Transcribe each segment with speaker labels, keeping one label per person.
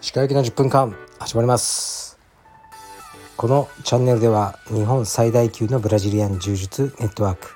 Speaker 1: 石川行きの10分間始まります。このチャンネルでは日本最大級のブラジリアン柔術ネットワーク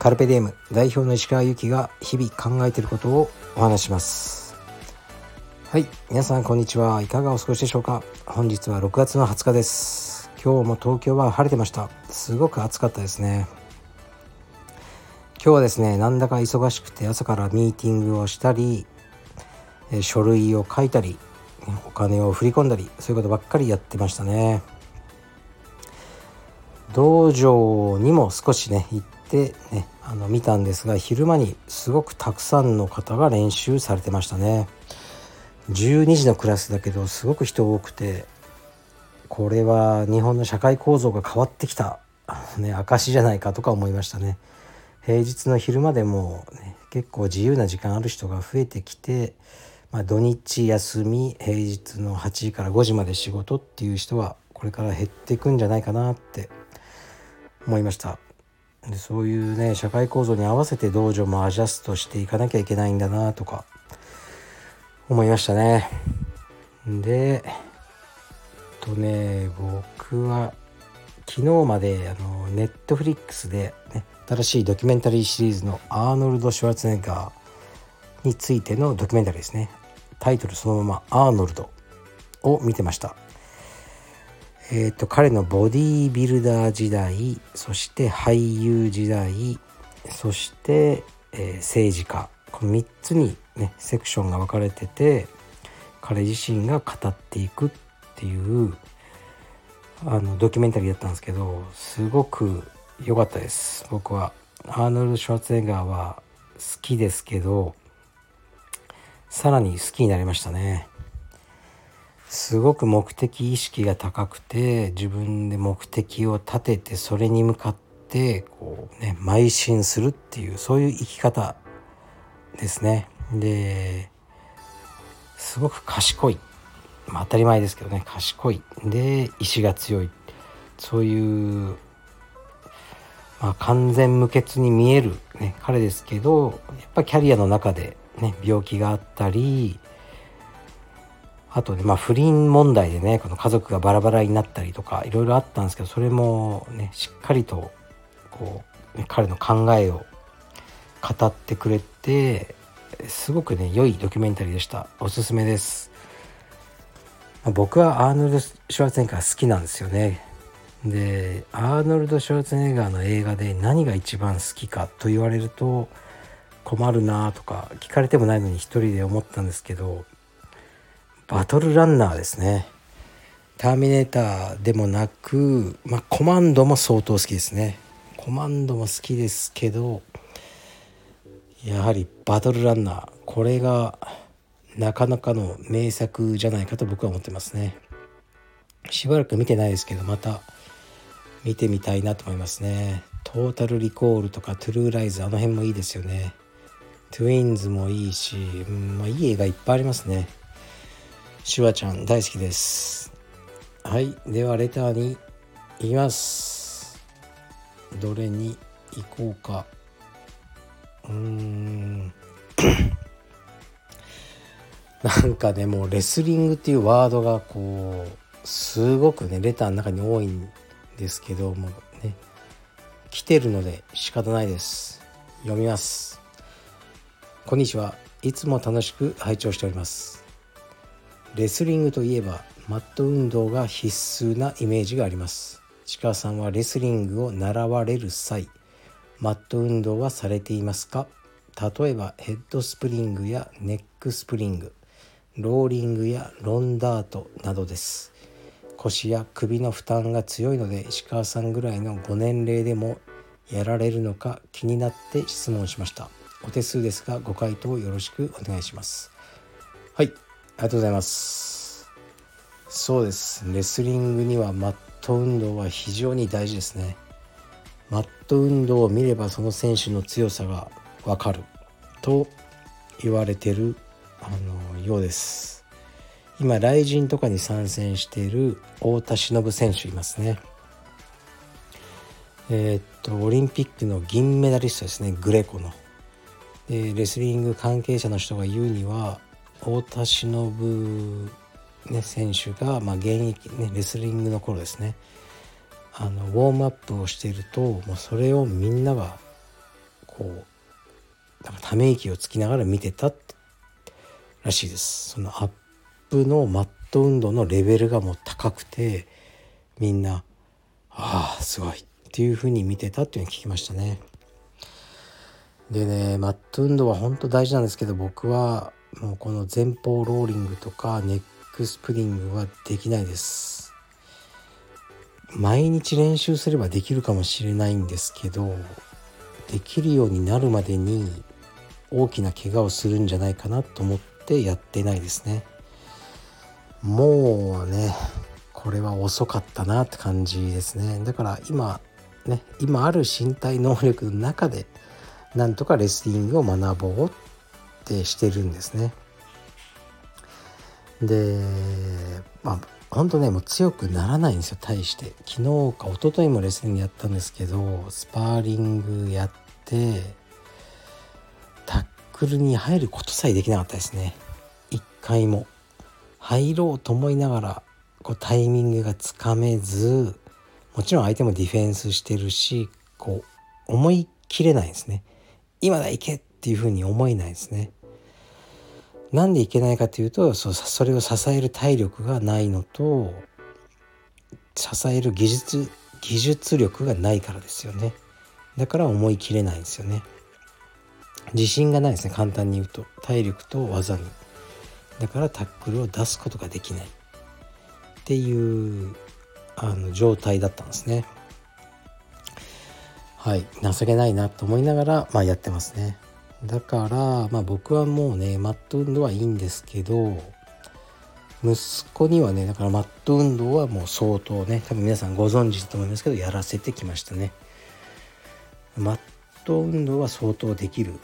Speaker 1: カルペディエム代表の石川由紀が日々考えていることをお話します。はい皆さんこんにちは。いかがお過ごしでしょうか？本日は6月の20日です。今日も東京は晴れてました。すごく暑かったですね。今日はですねなんだか忙しくて朝からミーティングをしたり書類を書いたりお金を振り込んだりそういうことばっかりやってましたね。道場にも少しね行ってねあの見たんですが昼間にすごくたくさんの方が練習されてましたね。12時のクラスだけどすごく人多くてこれは日本の社会構造が変わってきた、ね、証じゃないかとか思いましたね。平日の昼間でも、ね、結構自由な時間ある人が増えてきて、まあ、土日休み平日の8時から5時まで仕事っていう人はこれから減っていくんじゃないかなって思いました。でそういうね社会構造に合わせて道場もアジャストしていかなきゃいけないんだなとか思いましたね。でえっとね僕は昨日まであのネットフリックスで、ね、新しいドキュメンタリーシリーズのアーノルド・シュワルツェネッガーについてのドキュメンタリーですね。タイトルそのまま「アーノルド」を見てました。えーと、彼のボディービルダー時代そして俳優時代そして、えー、政治家。この3つに、ね、セクションが分かれてて彼自身が語っていくっていうあのドキュメンタリーだったんですけどすごく良かったです。僕は。アーノルド・シュワツェネガーは好きですけどさらに好きになりましたね。すごく目的意識が高くて自分で目的を立ててそれに向かってこうね邁進するっていうそういう生き方ですね。ですごく賢い、まあ、当たり前ですけどね賢い。で意志が強い。そういうまあ、完全無欠に見える、ね、彼ですけどやっぱキャリアの中で、ね、病気があったりあとね、まあ、不倫問題でねこの家族がバラバラになったりとかいろいろあったんですけどそれもねしっかりとこう、ね、彼の考えを語ってくれてすごくね良いドキュメンタリーでした。おすすめです、僕はアーノルド・シュワルツェネッガー好きなんですよね。でアーノルド・シュワルツネッガーの映画で何が一番好きかと言われると困るなとか聞かれてもないのに一人で思ったんですけどバトルランナーですね。ターミネーターでもなく、まあ、コマンドも相当好きですね。コマンドも好きですけどやはりバトルランナーこれがなかなかの名作じゃないかと僕は思ってますね。しばらく見てないですけどまた見てみたいなと思いますね。トータルリコールとかトゥルーライズあの辺もいいですよね。トゥインズもいいし、うんまあ、いい映画いっぱいありますね。シュワちゃん大好きです。はいではレターに行きます。どれに行こうか。うーん。なんかねもうレスリングっていうワードがこうすごくねレターの中に多いんですけどもね来てるので仕方ないです。読みます。こんにちは。いつも楽しく拝聴しております。レスリングといえばマット運動が必須なイメージがあります。市川さんはレスリングを習われる際マット運動はされていますか？例えばヘッドスプリングやネックスプリングローリングやロンダートなどです。腰や首の負担が強いので石川さんぐらいのご年齢でもやられるのか気になって質問しました。お手数ですがご回答よろしくお願いします。はいありがとうございます。そうです。レスリングにはマット運動は非常に大事ですね。マット運動を見ればその選手の強さがわかると言われてるあのようです。今雷神とかに参戦している太田忍選手いますね。えー、っとオリンピックの銀メダリストですね。グレコの。でレスリング関係者の人が言うには太田忍、ね、選手が、まあ、現役、ね、レスリングの頃ですね。あのウォームアップをしているともうそれをみんながこうなんかため息をつきながら見てたらしいです。そのアップのマット運動のレベルがもう高くてみんなああすごいっていうふうに見てたっていうのを聞きましたね。でねマット運動は本当大事なんですけど僕はもうこの前方ローリングとかネックスプリングはできないです。毎日練習すればできるかもしれないんですけどできるようになるまでに大きな怪我をするんじゃないかなと思ってやってないですね。もうねこれは遅かったなって感じですね。だから今ね今ある身体能力の中でなんとかレスリングを学ぼうってしてるんですね。でまあ本当ねもう強くならないんですよ対して。昨日か一昨日もレスリングやったんですけどスパーリングやってタックルに入ることさえできなかったですね。一回も。入ろうと思いながらこうタイミングがつかめずもちろん相手もディフェンスしてるしこう思い切れないですね。今だ行けっていうふうに思えないですね。なんでいけないかというとそそれを支える体力がないのと支える技術技術力がないからですよね。だから思い切れないんですよね。自信がないですね簡単に言うと。体力と技に。だからタックルを出すことができない。っていうあの状態だったんですね。はい。情けないなと思いながら、まあ、やってますね。だから、まあ、僕はもうねマット運動はいいんですけど息子にはねだからマット運動はもう相当ね多分皆さんご存知だと思いますけどやらせてきましたね。マット運動は相当できる。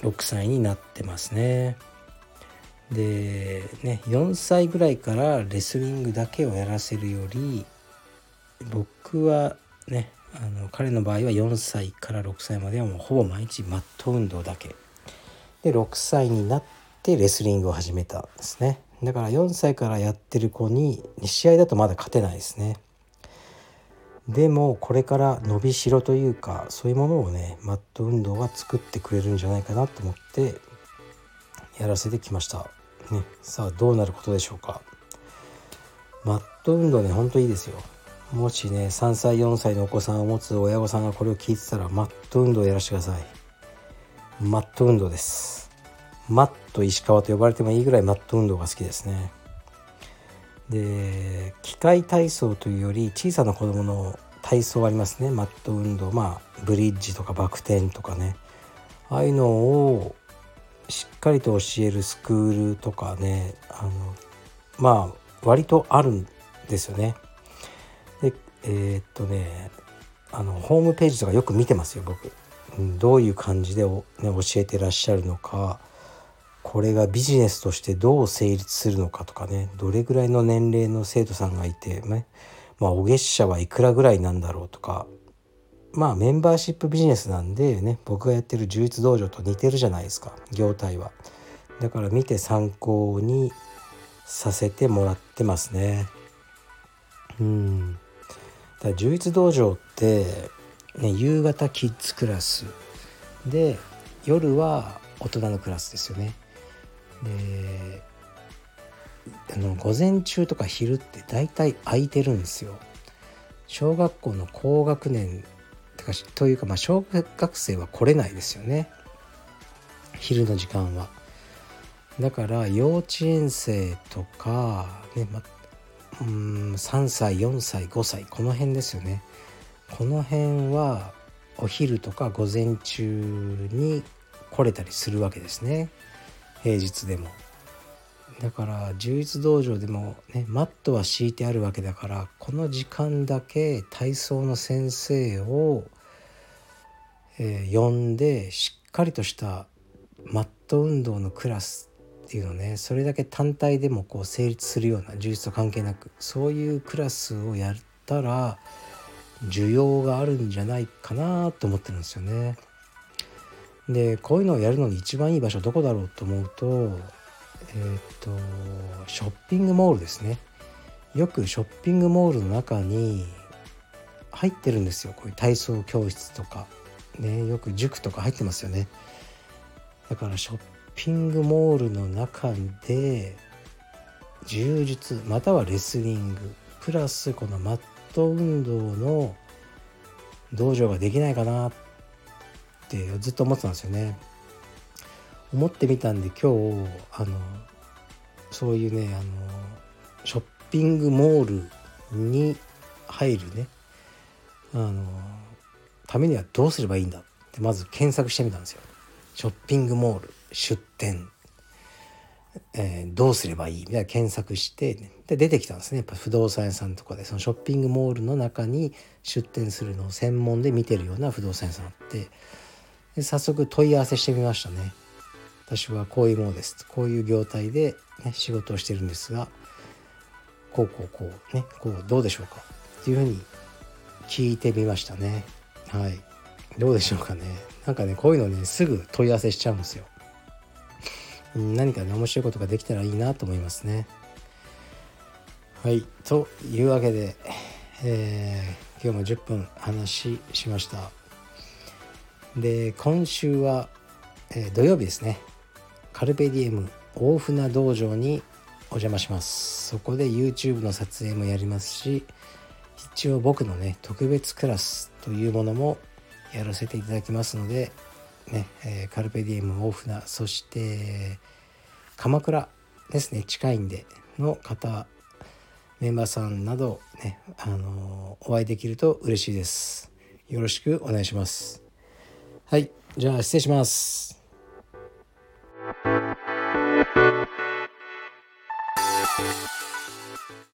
Speaker 1: 6歳になってますね。でね4歳ぐらいからレスリングだけをやらせるより僕はねあの彼の場合は4歳から6歳まではもうほぼ毎日マット運動だけ。で6歳になってレスリングを始めたんですね。だから4歳からやってる子に試合だとまだ勝てないですね。でもこれから伸びしろというかそういうものをねマット運動が作ってくれるんじゃないかなと思ってやらせてきました、ね、さあどうなることでしょうか。マット運動ねほんといいですよ。もしね3歳4歳のお子さんを持つ親御さんがこれを聞いてたらマット運動をやらせてください。マット運動です。マット石川と呼ばれてもいいぐらいマット運動が好きですね。で機械体操というより小さな子供の体操ありますね。マット運動。まあブリッジとかバク転とかね。ああいうのをしっかりと教えるスクールとかねあのまあ割とあるんですよね。でえー、っとねあのホームページとかよく見てますよ僕、うん、どういう感じで、ね、教えてらっしゃるのかこれがビジネスとしてどう成立するのかとかねどれぐらいの年齢の生徒さんがいて、ね、まあお月謝はいくらぐらいなんだろうとかまあメンバーシップビジネスなんでね僕がやってる充実道場と似てるじゃないですか業態はだから見て参考にさせてもらってますねうんだ充実道場って、ね、夕方キッズクラスで夜は大人のクラスですよね。であの午前中とか昼って大体空いてるんですよ。小学校の高学年とかというか、まあ、小学生は来れないですよね。昼の時間は。だから幼稚園生とか、ねまうん3歳4歳5歳この辺ですよね。この辺はお昼とか午前中に来れたりするわけですね。平日でも。だから充実道場でもねマットは敷いてあるわけだからこの時間だけ体操の先生を、えー、呼んでしっかりとしたマット運動のクラスっていうのねそれだけ単体でもこう成立するような充実と関係なくそういうクラスをやったら需要があるんじゃないかなと思ってるんですよね。でこういうのをやるのに一番いい場所どこだろうと思うとえっ、とショッピングモールですね。よくショッピングモールの中に入ってるんですよ。こういう体操教室とか。ねよく塾とか入ってますよね。だからショッピングモールの中で柔術またはレスリングプラスこのマット運動の道場ができないかなってずっと思ってたんですよね。思ってみたんで今日あのそういうねあのショッピングモールに入るねあのためにはどうすればいいんだってまず検索してみたんですよ。ショッピングモール出店、えー、どうすればいいみたいな検索してで出てきたんですねやっぱ不動産屋さんとかでそのショッピングモールの中に出店するのを専門で見てるような不動産屋さんあってで早速問い合わせしてみましたね。私はこういうものです。こういう業態で、ね、仕事をしてるんですがこうこうこうねこうどうでしょうか？っていうふうに聞いてみましたね。はい。どうでしょうかね？なんかねこういうのねすぐ問い合わせしちゃうんですよ。何かね面白いことができたらいいなと思いますね。はい。というわけで、えー、今日も10分話しました。で今週は、えー、土曜日ですね。カルペディエム大船道場にお邪魔しますそこで YouTube の撮影もやりますし一応僕のね特別クラスというものもやらせていただきますので、ねえー、カルペディエム大船そして鎌倉ですね近いんでの方メンバーさんなどね、あのー、お会いできると嬉しいです。よろしくお願いします。はい、じゃあ失礼します。